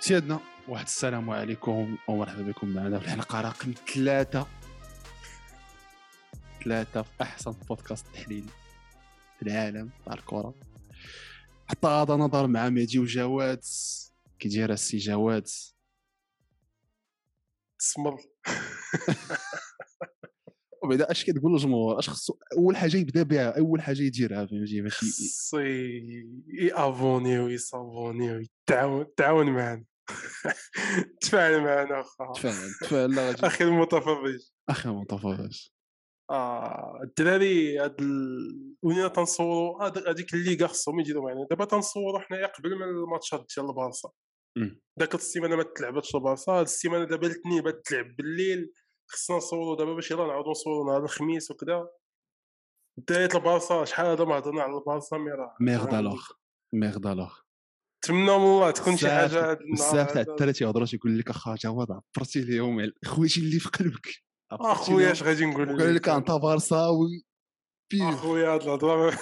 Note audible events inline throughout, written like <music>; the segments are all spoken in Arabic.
سيادنا واحد السلام عليكم ومرحبا بكم معنا في الحلقة رقم ثلاثة. ثلاثة في أحسن بودكاست تحليلي في العالم تاع الكرة حتى غض نظر مع مهدي وجواد كي داير السي جواد. تسمر. <laughs> وبعدا أش كتقول للجمهور أش خصو أول حاجة يبدا بها أول حاجة يديرها فهمتي؟ ماشي خصو يابوني ويصابوني ويتعاون تعاون معنا <laughs> تفاعل معنا أخا. تفاعل تفاعل أخي المتفرج. أخي متفرج آه الدراري هاد ولينا تنصوروا هاديك الليغا خصهم يجيو معنا. دابا تنصوروا حنايا قبل من الماتشات ديال البارسا. داك السيمانة ما تلعبتش البارسا. هاد السيمانة دابا الاثنين بات تلعب بالليل خصنا نصوروا دابا باش يلا نعاودوا نصوروا نهار الخميس وكذا بداية البارسا شحال هذا ما هضرنا على البارسا؟ مي راه ميرد الوغ ميرد الوغ نتمنى من الله تكون شي حاجة بزاف تاع هذا. الدراري تيهضروا تيقول لك أخا جواد عبرتي اليوم على خويتي اللي في قلبك. أخويا. اش غادي نقول وقال لك انت بارساوي بيف أخويا هاد الهضرة.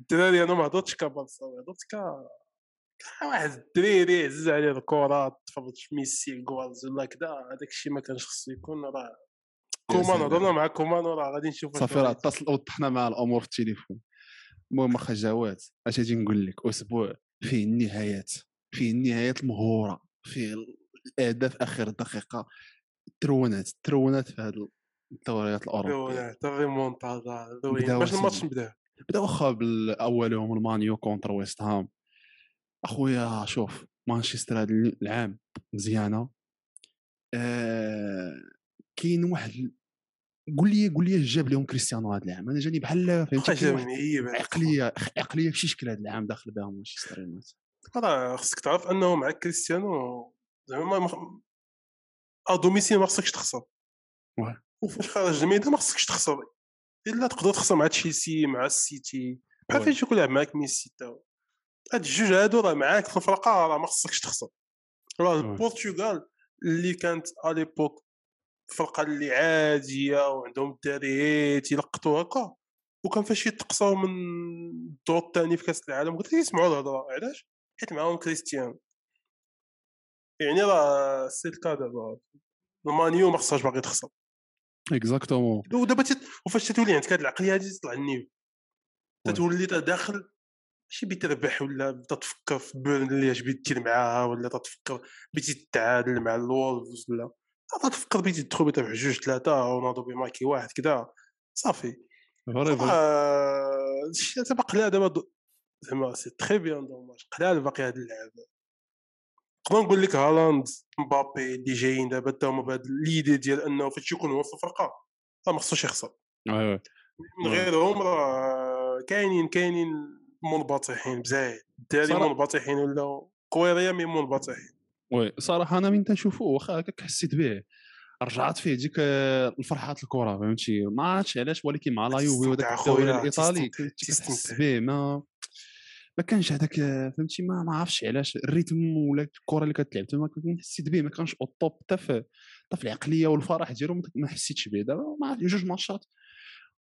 الدراري أنا ما هضرتش كبارسا هضرت ك واحد الدريري عزيز عليه الكرة تفرج في ميسي جوالز ولا كذا هذاك الشيء ما كانش خصو يكون راه كومان. هضرنا مع كومان وراه غادي نشوف صافي راه اتصل وضحنا مع الأمور في التليفون. المهم جواد اش غادي نقول لك؟ أسبوع فيه النهايات فيه النهايات المهورة فيه الأهداف آخر دقيقة. ترونات ترونات في هذه الدوريات الأوروبية. الريمونتادا بداو باش. الماتش نبدا بدا واخا بالأولهم المانيو contre ويست هام. أخويا شوف مانشستر هذا العام مزيانة. آه كاين واحد قول لي قول لي اش جاب لهم كريستيانو هذا العام أنا جاني بحال <laughs> فهمتي. عقلية عقلية في شي شكل هذا العام داخل بها مانشستر يونايتد راه خصك تعرف أنه مع كريستيانو زعما ما مخ- à domicile ما خصكش تخسر. وفاش خارج الميدان ما خصكش تخسر إلا تقدر تخسر مع تشيلسي مع السيتي بحال. فاش يكون لعب معاك ميسي تا. هاد الجوج هادو راه معاك في الفرقة راه ما خصكش تخسر راه. البرتغال اللي كانت à l'époque فرقة اللي عادية وعندهم الدراري تيلقطوا هكا وكان فاش يتقصاو من الدور الثاني في كأس العالم قلت يسمعوا الهضرة علاش؟ حيت معاهم كريستيانو. يعني راه c'est le cas دابا المانيو ما خصهاش باغي تخسر. exactement ودابا تت... وفاش تتولي عندك هاد العقلية هادي تطلع ال niveau oui. تتولي داخل ماشي بتربح ولا بدا تفكر في بيرنلي اش بغيتي دير معاها ولا تفكر بغيتي تتعادل مع الولفز ولا. تا تفكر بغيتي تدخل بتا في جوج ثلاثة رونالدو بيماركي واحد كذا صافي. فريفر آه، الشيء دابا قلع دابا زعما سي تخي بيان دوماج قلع الباقي هاد اللعب. نقدر نقول لك هالاند مبابي اللي جايين دابا تا هما بهاد ليدي ديال انه فاش يكون هو في الفرقة راه ما خصوش يخسر. من. غيرهم راه كاينين كاينين منبطحين بزاف. الدراري منبطحين ولا كويريا mais منبطحين. oui صراحة أنا من تنشوفو واخا هكاك حسيت به. رجعت فيه ديك آه، الفرحات الكره فهمتي؟ ما عرفتش علاش؟ ولكن مع la Juve وداك الدوري الإيطالي كنت تستمتع. به ما ما كانش هذاك فهمتي؟ ما ما عرفتش علاش. ال rythme ولا الكره اللي كتلعب تما كنت حسيت به ما كانش au top حتى في حتى في العقلية والفرح ديالهم ما حسيتش به. دابا ما عرفت جوج ماتشات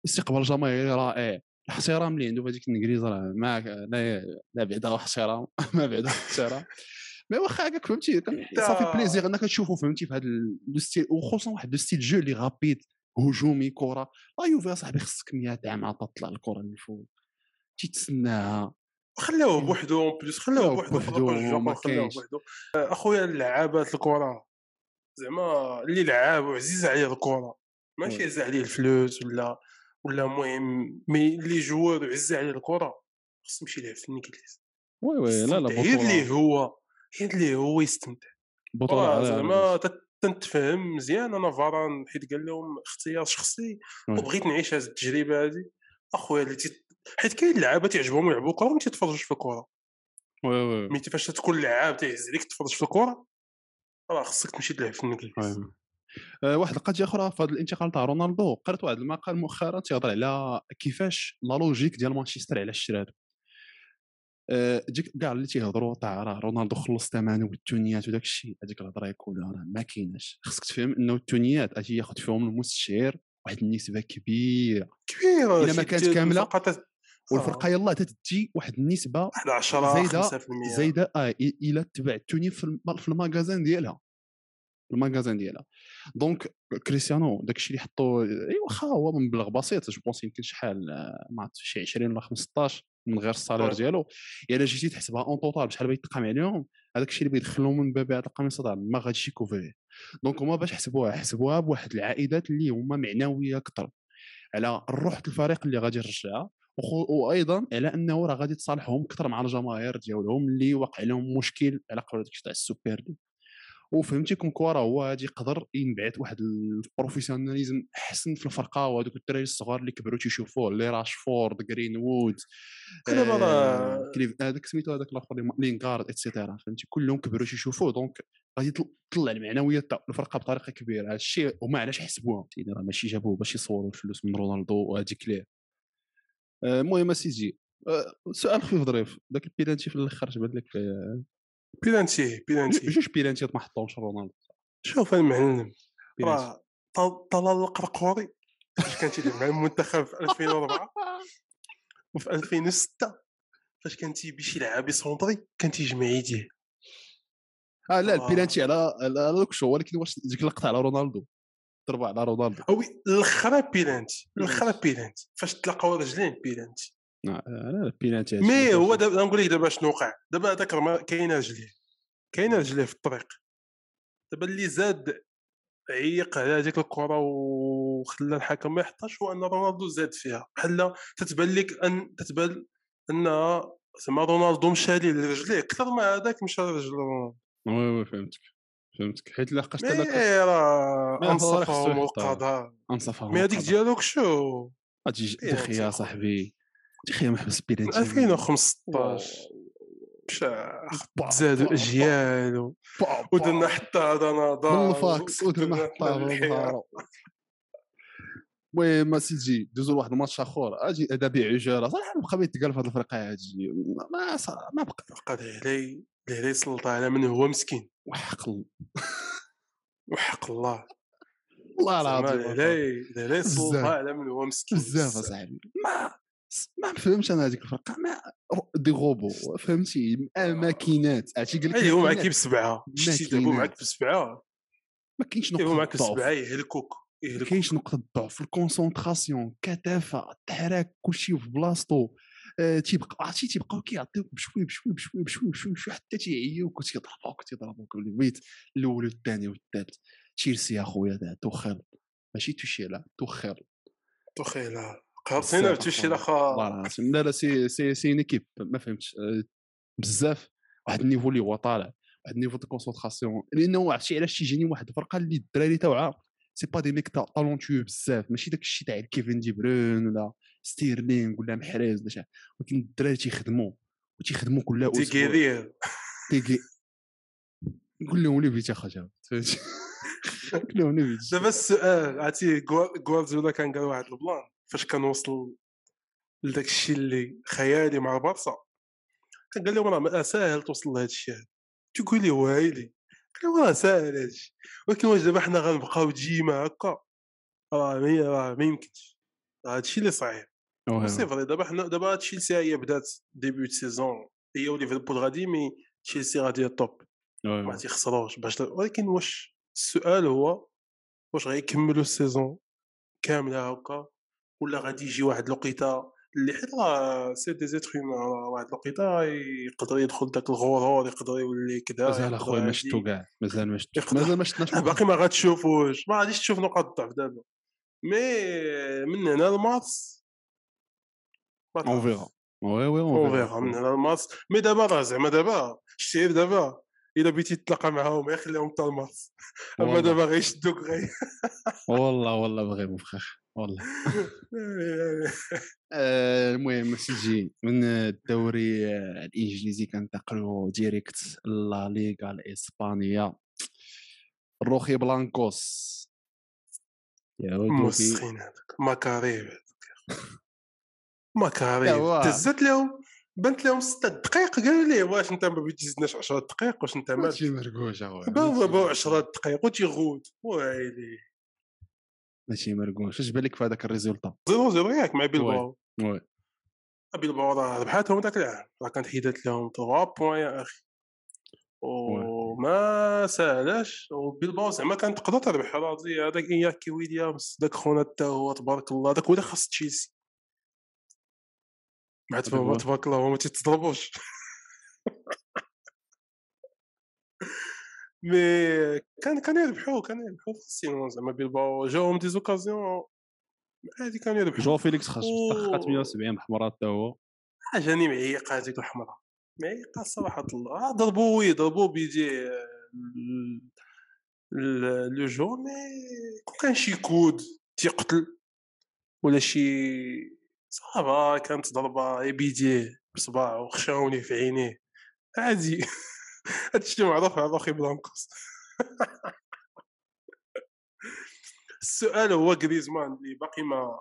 استقبال جماهيري رائع. الاحترام اللي عنده في هذيك الإنجليز راه ما لا لا بعدا احترام <laughs> ما بعدا احترام mais واخا هكاك فهمتي؟ صافي plaisir إنك تشوفو فهمتي؟ في هذا le style وخصوصا واحد le style jeu اللي rapide هجومي كرة. la Juve اصاحبي خصك 100 عام عاد تطلع الكرة للفوق تيتسناها. خلاوه بوحدو en plus خلاوه بوحدو بوحدو، خلاوه. بوحدو. آه، أخويا اللعابات الكرة. زعما اللي لعاب وعزيز عليه الكرة. ماشي. عزيز عليه الفلوس ولا ولا مهم mais اللي joueur وعزيز عليه الكرة خصو يمشي يلعب في الانجليز oui oui لا لا بطوله هو غير اللي هو يستمتع. راه على زعما. تت- تنتفهم مزيان. أنا فاران حيت قال لهم اختيار شخصي. وبغيت نعيش هذه التجربة هذه أخويا اللي تيت... حيت كاين لعابة تعجبهم يلعبوا كره وما تيتفرجوش في الكره oui oui فاش تكون لعاب تيهز عليك تفرج في الكره راه خصك تمشي تلعب في الانجليز. آه، واحد القضية أخرى في هذا الانتقال تاع رونالدو. قرأت واحد المقال مؤخرا تيهضر على كيفاش la logique ديال مانشستر شراتو آه، ديك كاع اللي تيهضروا تاع راه رونالدو خلص ثمنه والتونيات وداك الشيء هذيك الهضرة يقولها راه ما كايناش. خصك تفهم إنه التونيات أجي ياخذ فيهم المستشهر واحد النسبة كبيرة. كبيرة إلا ما كانت تت- والفرقة يلاه تتجي واحد النسبة واحد 10 زايدة- 5% زايدة آه تبعتوني في الم- في ال magasin ديالها. في ال magasin ديالها. donc كريستيانو داك الشيء اللي حطوا إي واخا هو مبلغ بسيط je pense يمكن شحال آه، ما عرفت شي 20 ولا 15 من غير ال salaire oui. ديالو. إلا جيتي تحسبها en total بشحال بيتقام عليهم هذاك الشيء اللي بيدخلهم من باب هذا القميص ما غاديش يكوفريه donc هما باش حسبوها حسبوها بواحد العائدات اللي هما معنوية أكثر على الروح الفريق اللي غادي يرجعها وأيضا على أنه راه غادي تصالحهم أكثر مع الجماهير ديالهم اللي واقع لهم مشكل على قبل داكشي تاع ال Super League. وفهمتي quoi راه هو غادي يقدر ينبعث واحد ال professionnalisme أحسن في الفرقة وهذوك الدراري الصغار اللي كبروا تيشوفوه اللي راشفورد جرين وود دابا آه، كليف- هذاك سميتو هذاك الآخر لينغارد et cetera فهمتي؟ كلهم كبروا تيشوفوه donc غادي تطلع المعنويات تاع الفرقة بطريقة كبيرة هذا الشيء هما علاش حسبوها يعني راه ماشي جابوه باش يصوروا الفلوس من رونالدو وهادي كلير آه، المهم سيدي آه، سؤال خفيف ظريف ذاك البيلانتي في الأخر جبد لك بيلانتي بيلانتي جوج بيلانتي ما حطهمش رونالدو. شوف المعلم. راه طل- طلال القرقوري فاش كان تيلعب مع المنتخب في 2004 وفي 2006 فاش كان تيبي شي لعابي سونطري كان تيجمع يديه. آه لا. البيلانتي على على الشو ولكن واش ديك اللقطة على رونالدو ضربه على رونالدو. oui الاخرى بيلانتي الاخرى بيلانتي فاش تلاقاو رجلين بيلانتي لا البيلانتي mais هو دابا نقول لك دابا شنو وقع؟ دابا هذاك راه ما- كاينة رجليه. كاينة رجليه في الطريق. دابا اللي زاد عيق على هذيك الكرة وخلى الحكم ما يحطهاش هو أن رونالدو زاد فيها. بحال تتبان لك ان تتبان أن زعما رونالدو مشى ليه لرجليه. أكثر ما هذاك مشى لرجل رونالدو. وي وي فهمتك. فهمتك. حيت لقاش هذاك مي راه انصفهم. والقضاء انصفهم مي هذيك ديالك شو غادي بيلانتي دخي يا أخويا. صاحبي. دخي محبس بيلانتي 2015 مشى تزادوا اجيال ودرنا حتى هذا نضال بالفاكس ودرنا حتى هذا المهم سيدي دوزو لواحد الماتش آخر. أجي هذا بيع عجاله صراحة بقى بيتقال في هذه الفرقة هادي ما ما بقى. فقد علي علي سلط على من هو مسكين. وحق الله. وحق الله. والله العظيم علي علي سلط. على من هو مسكين. بزاف اصاحبي ما ما فهمتش أنا هذيك الفرقه ما دي غوبو فهمتي؟ ماكينات عرفتي قال لك هو معاك. بسبعه شتي دابا معاك بسبعه ما كاينش نقطة معاك بسبعه يهلكوك ما كاينش نقطة ضعف. الكونسونطراسيون كثافة التحرك كلشي في بلاصتو. آه، تيبقى عرفتي؟ تيبقاو كيعطيوك بشوي بشوي بشوي بشوي بشوي بشوي حتى تيعيوك وتيضربوك تيضربوك بالبيت الأول والثاني والثالث. تشيلسي أخويا توخيل ماشي توشيلا توخيل توخيلا قهرتينا بتمشي لاخا لا لا c'est c'est c'est une équipe ما فهمتش. آه، بزاف. واحد ال niveau اللي هو طالع. واحد ال niveau de concentration لأنه عرفتي علاش تيجيني واحد الفرقة اللي الدراري تاوعها c'est pas des mecs talentueux بزاف. ماشي داك الشيء تاع كيفن دي برون ولا ستيرلينغ ولا محرز ولا شي. ولكن الدراري تيخدموا وتيخدموا كل أسبوع. تيكيرير تيجي نقول لهم لي أخرج. فهمتي؟ <laughs> نقول لهم لي دابا السؤال عرفتي غوارديولا كان قال واحد البلان. فاش كان وصل لذاك الشيء اللي خيالي مع البارسا كان قال لهم راه ساهل توصل لهذا الشيء هذا تقول لي وايلي قال لهم راه ساهل هذا الشيء ولكن واش دابا حنا غنبقاو ديما هكا؟ راه ما راه ما يمكنش هذا الشيء اللي صعيب c'est vrai دابا حنا دابا تشيلسي هي بدات début de saison هي وليفربول غادي mais تشيلسي غادي top أوه، ما تيخسروش باش ولكن واش السؤال هو واش غيكملوا ال saison كاملة هكا؟ ولا غادي يجي واحد الوقيته اللي حيت راه c'est des êtres واحد الوقيته يقدر يدخل داك الغرور يقدر يولي كذا مازال أخويا ما. شفتو كاع مازال ما شفتو مازال ما شفناش <laughs> آه، باقي ما غاتشوفوش ما غاديش تشوف نقاط الضعف دابا. mais من هنا لمارس ما on. verra oui oui on verra من هنا لمارس. mais دابا راه زعما دابا شتي دابا. إلا بغيتي تتلاقى معاهم يخليهم حتى لمارس. أما. دابا غيشدوك غي والله والله بغي مفخخ والله. <laughs> آه، المهم سيدي من الدوري الإنجليزي كننتقلوا ديريكت لا ليغا الإسبانية. روخي بلانكوس. يا هذاك. مكاريب هذاك مكاريب إيوا. تزت لهم بنت لهم ستة دقائق قالوا ليه واش انت ما بتزيدناش 10 دقائق واش انت ماشي مرقوش اخويا باو ماشي باو مرقوش. 10 دقائق وتيغوت ويلي. ماشي مرقوش اش بالك في هذاك الريزولتا؟ zéro zéro ياك مع بيلباو oui بيلباو راه ربحاتهم ذاك العام. راه كانت حيدات لهم 3 points يا أخي. وما ساهلاش وبيلباو زعما كانت تقدر تربح راضي. هذاك إيناكي ويليامز ذاك خونا حتى هو تبارك الله. ذاك هو اللي خاص تشيلسي. مع تبارك الله هما تيتضربوش. <laughs> mais كان كان يربحوا كان يربحوا فا sinon زعما بيلباو جاهم des occasions عادي كان يربحوا جو فيليكس خاص 78 بحمراء حتى هو حاجة معيقه هذيك الحمراء معيقه صراحة الله ضربوا وي ضربوا بيدي لو جون مي كون كان شي كود تيقتل ولا شي صافا كانت ضربه بيديه بصباعه وخشاوني في عينيه عادي <laughs> هادشي معروف على أخي بلانكوس؟ <laughs> السؤال هو غريزمان اللي باقي ما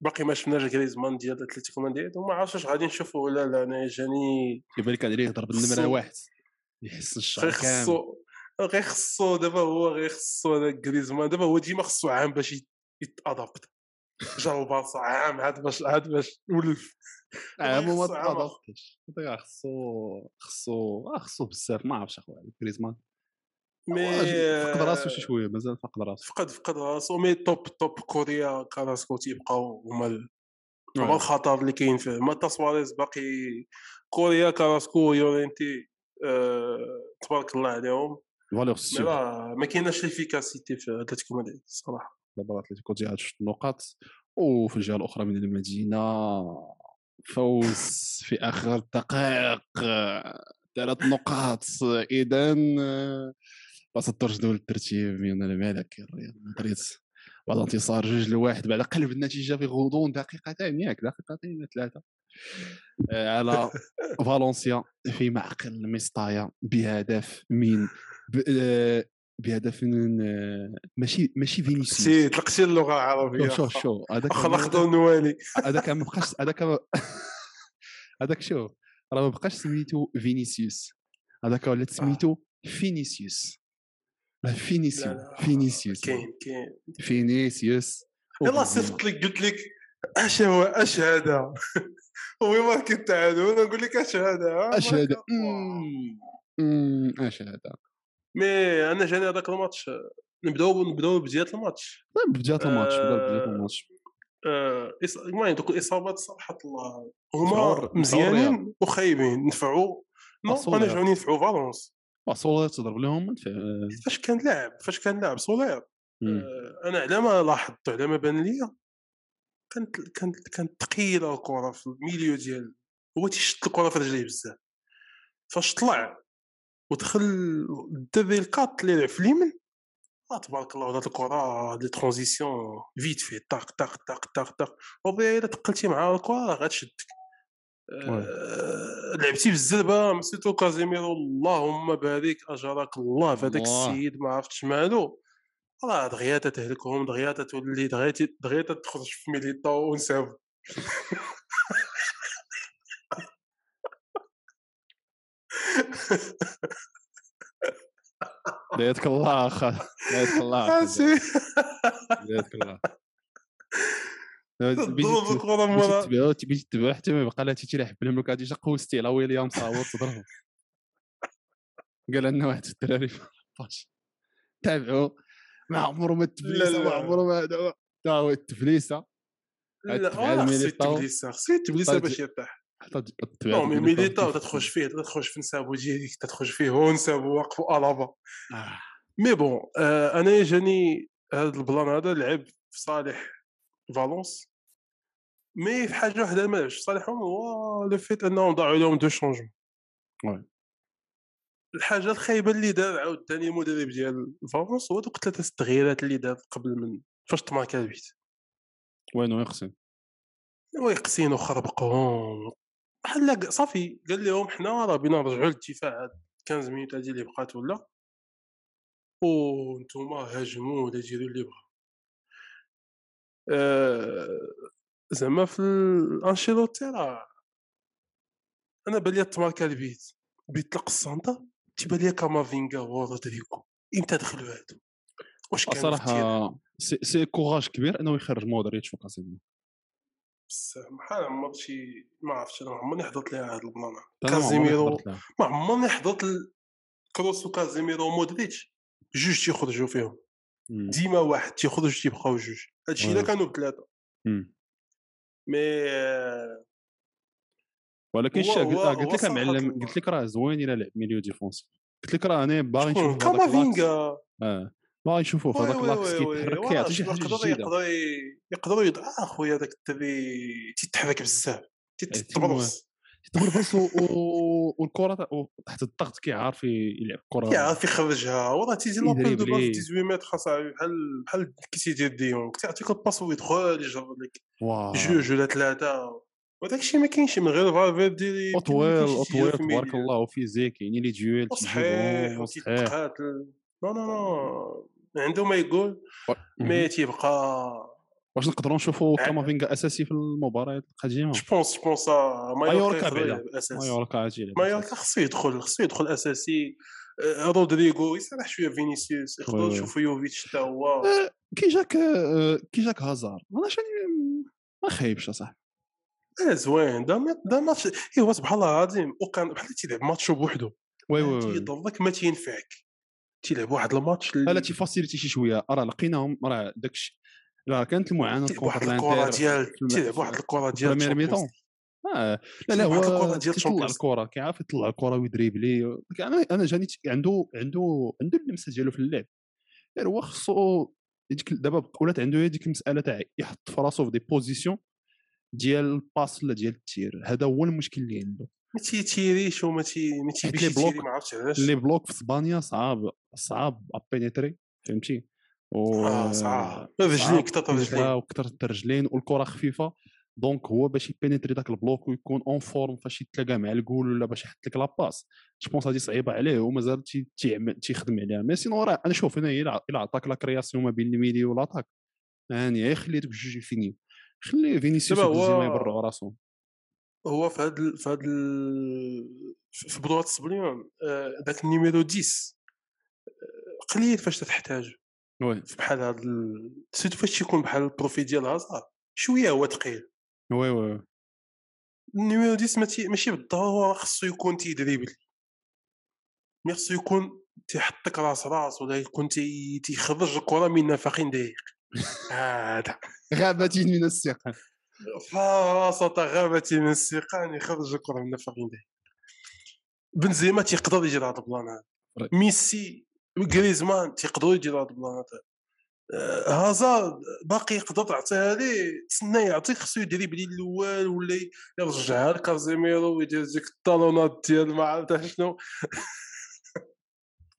باقي ما شفناش غريزمان ديال أتلتيكو مدريد وما عرفتش غادي نشوفوا ولا لا أنا جاني كيبان لك عليه يضرب النمره واحد. يحس الشعر كامل. غير خصو دابا هو غير خصو هذاك غريزمان دابا هو ديما خصو عام باش يتادابت جا البارسا عام عاد باش عاد باش ولف عام وما تادابتش خصو خصو آه، خصو بزاف ما عرفتش أخويا غريزمان mais فقد راسو شي شوية مازال فقد راسو. فقد فقد راسو. mais top top كوريا كاراسكو تيبقاو هما هو الخطر اللي كاين فيه ما سواريز باقي كوريا كاراسكو يورينتي أه... تبارك الله عليهم. valeur ما كايناش l'efficacité في اتلتيكو مدريد الصراحه دابا اتلتيكو تيعاد شت النقاط وفي الجهة الأخرى من المدينة فوز في آخر الدقائق ثلاث نقاط. اذا وسط جدول الترتيب من الملك ريال مدريد. بعد انتصار جوج لواحد بعد قلب النتيجة في غضون دقيقتين ياك دقيقتين ثلاثة. آه، على فالنسيا في معقل ميستايا بهدف من بهدف من آه، ماشي ماشي فينيسيوس. سي طلقتي اللغة العربية. شو شو هذاك خلقتو النوالي هذاك ما <laughs> بقاش هذاك <laughs> هذاك شو راه ما بقاش سميتو فينيسيوس. هذاك ولات سميتو فينيسيوس. فينيسيوس فينيسيوس. كاين كاين. فينيسيوس. يلا صيفط لك قلت لك اش هو اش هذا؟ <laughs> هو ما كنت عادو أنا نقول لك اش هذا؟ اش هذا؟ اش هذا؟ مي أنا جاني هذاك الماتش نبداو نبداو ببدايه الماتش. بدايه الماتش بدايه الماتش. المهم دوك الإصابات صراحة الله. هما مزيانين وخايبين نفعوا. نو أنا جاوني نفعوا فالونس سولير تضرب لهم فاش كان لاعب فاش كان لاعب سولير آه أنا على ما لاحظت على ما بان ليا كانت كانت كانت ثقيله الكرة في الميليو ديال هو تيشد الكرة في رجليه بزاف. فاش طلع ودخل دافي الكات اللي لعب في اليمين. آه تبارك الله هاد الكرة لي ترانزيسيون فيت في طاق طاق طاق طاق طاق. وبيلا تقلتي مع الكرة راه غتشدك آه لعبتي بالزربه سيتو كازيميرو اللهم بارك أجرك الله. في هذاك السيد ما عرفتش مالو. راه دغيا تهلكهم دغيا تولي دغيا دغيا تخرج في ميليتاو ونساو. <laughs> ليتك الله أخا ليتك الله ليتك الله <laughs> تبعو تبي تتبعو حتى ما يبقى لا تيلعب بهم لك غادي قوستي على ويليام صاوت تضربو قال لنا واحد الدراري تابعوا ما عمره ما التفليسة ما عمره ما هذا. هو التفليسة. لا خصو التفليسة خصو التفليسة باش يرتاح نو مي ميليتا تخرج فيه تخرج في نسابو ديالك تخرج فيه هو نسابو وقفوا الابا mais bon أنا جاني هذا ال plan هذا لعب في صالح فالونس. mais في حاجة وحدة ما لعبش صالحهم هو le fait انهم ضاعوا لهم deux changements الحاجة الخايبة اللي دار عاوتاني المدرب ديال فالونس هو دوك ثلاثة التغييرات اللي دار قبل من فاش تماركا البيت. وينو يقسم. ويقسين وخربقهم بحال صافي قال لهم حنا راه بينا نرجعوا للدفاع هاد 15 minutes هادي اللي بقات ولا؟ وانتوما هاجموا ولا ديروا اللي بغا أه زعما في الانشيلوتي راه أنا بالي تماركا البيت بيطلق السانتا تيبان ليا كامافينغا ورودريغو إمتى دخلوا هادو. واش كان صراحة c'est, c'est courage كبير إنه يخرج مودريتش وكاسيميرو بصح بحال عمر شي ما عرفتش أنا ما عمرني حضرت ليها هاد ال plan كازيميرو. ما عمرني حضرت كروس وكازيميرو ومودريتش جوج تيخرجوا فيهم. ديما واحد تيخرج تيبقاو جوج. هادشي إلا. كانوا بثلاثه. mais ولكن شا قلت لك معلم قلت لك راه زوين إلا لعب milieu défensif قلت لك راه أنا باغي نشوف كامافينغا. آه. في هذاك oui oui كيتحرك واه كيعطي شي حاجة جديدة. يقدر ي- يقدر يدعى اخويا داك الدري تيتحرك بزاف تيتبرص تبربص و- و- والكرة تحت الضغط كيعرف يلعب الكره كيعرف يخرجها. وراه تيجي لابيل دو بلي. 18 متر اصاحبي بحال بحال كي تيدير ديونغ. تيعطيك الباس ويدخل يجرب لك جوج ولا ثلاثة وداك الشيء ما كاينش من غير فالفيردي اللي- اطويل ما اطويل في تبارك. الله وفيزيك يعني لي ديويل وصحيح صحيح وتيتقاتل. نو نو نو. عنده ما يقول. مي تيبقى واش نقدروا نشوفوا ع- كامافينغا أساسي في المباريات القادمه جو بونس جو بونس مايوركا مايوركا مايوركا خصو يدخل خصو يدخل أساسي. آه، رودريغو يسرح شوية فينيسيوس يقدروا. نشوفوا يوفيتش حتى هو. آه، كي جاك آه، كي جاك هازار أنا شاني ما خايبش أصاحبي. آه زوين. دا مات- دا ماتش ايوا سبحان الله العظيم وكان بحال تيلعب ماتشو بوحدو. وي ما وي وي. تيضرك ما تينفعك. تيلعب واحد الماتش لا لا تي faciliter شي شوية. راه لقيناهم راه داكشي. راه كانت المعاناة تيلعب واحد الكرة ديال في تيلعب واحد الكرة ديال première mi-temps. آه. لا لا هو تيطلع. الكرة كيعرف يطلع الكرة وي dribbler. أنا أنا جاني عنده عنده عنده اللمسة ديالو في اللعب. غير هو خصو ديك دابا ولات عنده هي ديك المسألة تاع يحط في راسو في des positions ديال ال passe ولا ديال ال tir. هذا هو المشكل اللي عنده. ما تي tirer ش وما تي ما تيبيش ي tirer bloc ما عرفتش علاش. لي بلوك في اسبانيا صعاب صعاب à pénétrer فهمتي؟ و رجلين صعاب. كثر تنزلها رجلين وكثر الرجلين والكرة خفيفة. donc هو باش ي pénétrer داك ال bloc ويكون en forme فاش يتلاقى مع الجول ولا باش يحط لك la passe. je pense هذه صعيبة عليه ومازال تي- تيعمل- تيخدم عليها. mais sinon راه أنا شوف هنا إلا عطاك la création ما بين ال milieu وال attaque هاني يخلي دوك الجوج يفينيو. خلي فينيسيوس هو- يبرعوا راسهم هو في هاد في هاد في بطولة السبليون آه، داك النيميرو 10 آه، قليل فاش تحتاج. بحال هاد سيرتو فاش تيكون بحال البروفي ديال هازار شوية هو ثقيل وي وي النيميرو 10 ما تي- ماشي بالضرورة خصو يكون تيدريبل. مي خصو يكون تيحطك راس راس ولا يكون تي- تيخرج الكرة من نفق ضيق هذا. غابة من الثقة. فراسة غابة من السيقان يخرج الكره من نفق ضيق بنزيما تيقدر يجري هذا البلان هذا. ميسي وغريزمان تيقدروا يديروا هذا البلان هذا آه، هازارد باقي يقدر تعطيها ليه تسنى يعطيك خصو يدري بلي الأول ولا يرجعها لكازيميرو ويدير ديك الطالونات ديال ما عرفت شنو. <laughs>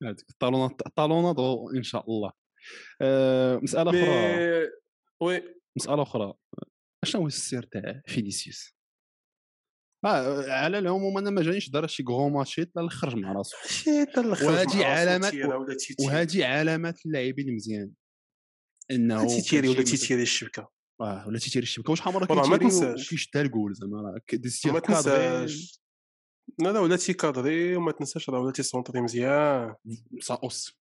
هذيك الطالونات الطالونات إن شاء الله. آه، مسألة أخرى. مي وي. مسألة أخرى. شنو هو السر تاع فينيسيوس؟ آه على العموم أنا ما جانيش دار شي غرو ماتشيت لا خرج مع راسو. <laughs> تا الآخر راسو علامات- تيتيري. وهذه علامات اللاعبين مزيان. إنه تيتيري ولا تيتيري الشبكة. آه ولا تيتيري الشبكة. واش كيتيري تنساش. وكيشدها الجول زعما راه ما تنساش. لا لا ولا تيكادري وما تنساش راه ولا تيسونطري مزيان. صاوس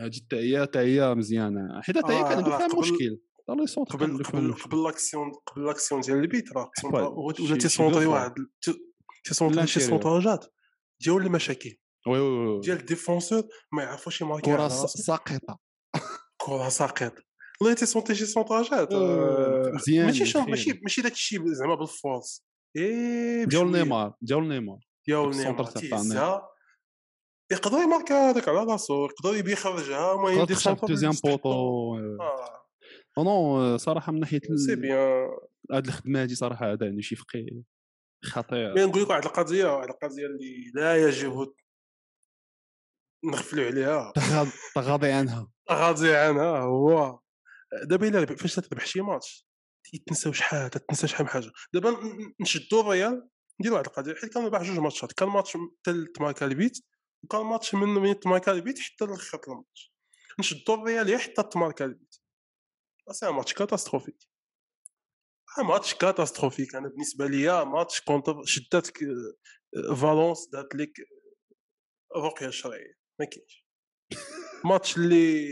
هذه حتى هي حتى هي مزيانة. حيت حتى هي راه فيها مشكل. الله قبل قبل لاكسيون قبل لاكسيون ديال البيت راه ولا تيسونطري. واحد تي- تيسونطري شي. سونطاجات ديال المشاكل وي وي ديال الديفونسور ما يعرفوش يماركي كره. ساقطه كره ساقط والله تيسونطي شي سونطاجات آه، آه، مزيان ماشي. ماشي ماشي داك الشيء زعما بالفورس إيه ديال. نيمار ديال نيمار ديال نيمار تيهزها يقدر يماركا هذاك على راسو يقدر يبي يخرجها المهم الدوزيام يستحقوا. بوطو آه نو صراحة من ناحية سي بيان هاد الخدمة هادي صراحة هذا عنده شي فقي خطير. مي نقول لك واحد القضية واحد القضية اللي لا يجب نغفلوا عليها. تغاض- تغاضي عنها. غاضي عنها هو. دابا إلا فاش تربح شي ماتش تنساو شحال تنسى شحال من حاجة. دابا ن- ن- نشدوا الريال نديروا واحد القضية. حيت كان ربح جوج ماتشات كان ماتش حتى تماركا البيت وكان ماتش من من تماركا البيت حتى لخط الماتش. نشدوا الريال يا حتى تماركا البيت سي ماتش كاتاستروفيك ماتش كاتاستروفيك أنا بالنسبة ليا ماتش كونتر شداتك فالونس دات لك رقيه شرعيه ما كاينش ماتش اللي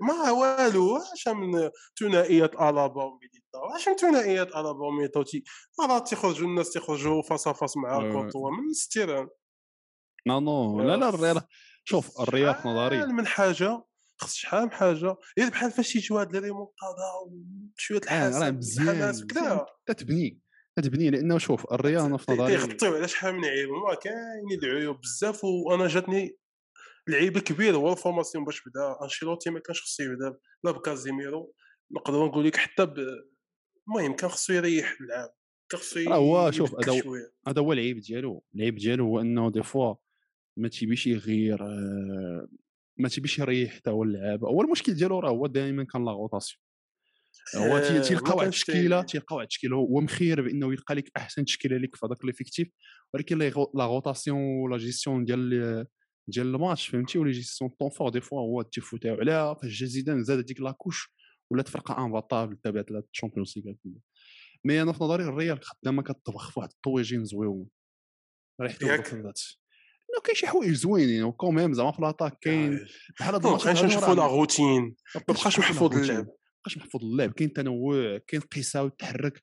ما والو اش من ثنائيات الابا وميليتا اش من ثنائيات الابا وميليتا راه تيخرجوا الناس تيخرجوا فاس فاس مع. كورتوا من ستيران نو نو لا لا الريال شوف الريال في نظري من حاجة خص شحال من حاجة غير بحال فاش تيجيو هاد ريمونتادا وشويه آه، راه الحسن مزيان الحماس كذا تتبني تتبني لأنه شوف الريال أنا في نظري تيغطيو على شحال من عيب ما كاينين العيوب بزاف وأنا جاتني العيب الكبير هو ال formation باش بدا أنشيلوتي ما كانش خصو يبدا لا بكازيميرو. نقدر نقول لك حتى ب المهم كان خصو يريح اللعاب كان خصو راه هو شوف هذا هذا هو العيب ديالو. العيب ديالو هو أنه des fois ما تيبيش يغير آه، ما تيبيش يريح حتى هو اللعابه هو المشكل ديالو راه هو دائما كان la rotation هو تي- آه، واحد التشكيلة تي- تيلقى واحد التشكيلة هو مخير بأنه يلقى لك أحسن تشكيلة لك في هذاك l'effectif ولكن la rotation ولا جيستيون ديال ديال الماتش فهمتي؟ و la gestion temps fort des fois هو تيفوتاو عليها فاش جا زيدان زاد هذيك la couche ولات فرقة imbattable تابعت لا الشامبيونز ليغ mais أنا في نظري الريال خدامة كطبخ في واحد الطويجين زويون انه كاين شي حوايج زوينين و quand même زعما في l'attaque كاين بحال هاد ما الماتشات بقاش نشوفوا la routine ما ما بقاش محفوظ اللعب. ما بقاش محفوظ اللعب. كاين تنوع كاين قيساو تحرك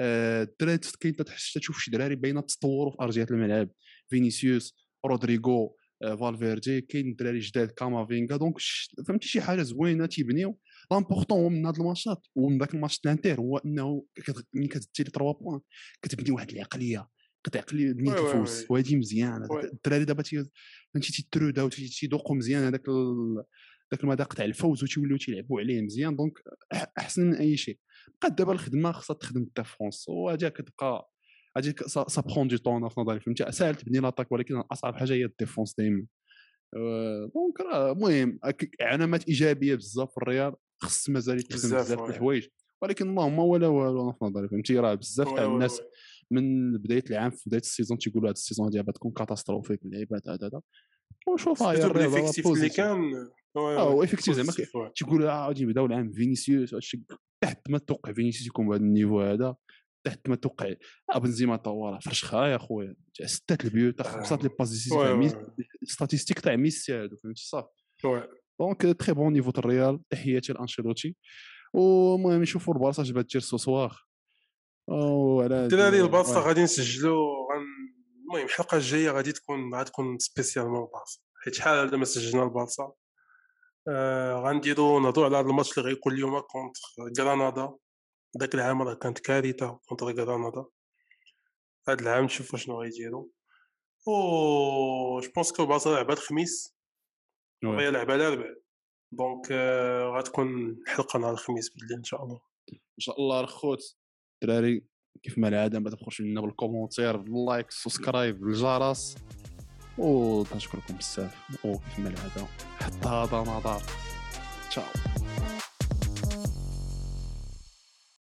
آه، الدراري كاين تحس تشوف شي دراري باينة تطوروا في أرضية الملعب. فينيسيوس رودريغو آه، فالفيردي كاين دراري جداد كامافينغا. donc فهمتي شي حاجة زوينة تيبنيو. l'important هو من هاد الماتشات ومن ذاك الماتش تاع الانتر هو إنه ملي كتدي 3 points كتبني واحد العقلية كتعقلي بنين oui oui تفوز oui. وهادي مزيان oui. الدراري دابا تي- فهمتي تيتروداو تي- تيذوقوا مزيان هذاك ذاك المذاق تاع الفوز وتيوليو تيلعبوا عليه مزيان donc أحسن من أي شيء بقات دابا الخدمة خصها تخدم فرنسا وهذه كتبقى هذه ça prend du temps في نظري فهمتي ساهل تبني l'attaque ولكن أصعب حاجة هي ال défense دائما آه، donc راه المهم علامات إيجابية بزاف في الريال خص مازال يتخدم بزاف، الحوايج ولكن اللهم ولا والو في نظري فهمتي راه بزاف تاع الناس. من بداية العام في بداية ال saison تيقولوا هذا ال saison هذه غتكون catastrophique اللعيبات هذا هذا ونشوف هاي اللي كان آه oui. و effectif زعما. تيقول غادي نبداو العام فينيسيوس هادشي تحت ما توقع فينيسيوس يكون بهذا ال niveau هذا تحت ما توقع آه بنزيما راه فرشخه يا خويا ستة البيوت تا خمسة les passes décisives. statistiques تاع ميسي هادو فهمتي صافي. donc très bon niveau تاع الريال تحياتي لانشيلوتي ومهم نشوفوا البارسا اش بغات دير سو هاد- الدراري البارسا واه. غادي نسجلوا. المهم الحلقة الجاية غادي تكون غتكون spécialement البارسا حيت شحال هذا ما سجلنا البارسا آه غنديروا نهضروا على هذا الماتش اللي غيكون اليوم contre غرناطه ذاك العام راه كانت كارثة contre غرناطه هذا العام نشوفوا شنو غيديروا ou je pense que البارسا لعبها الخميس. وهي لعبها الاربع donc آه غتكون الحلقة نهار الخميس بالليل إن شاء الله. إن شاء الله الخوت الدراري كيف ما العاده ما تبخلوش لنا بال commentaire بال like subscribe بالجرس. وتنشكركم بزاف. وكيف ما العاده حتى هذا نظر تشاو.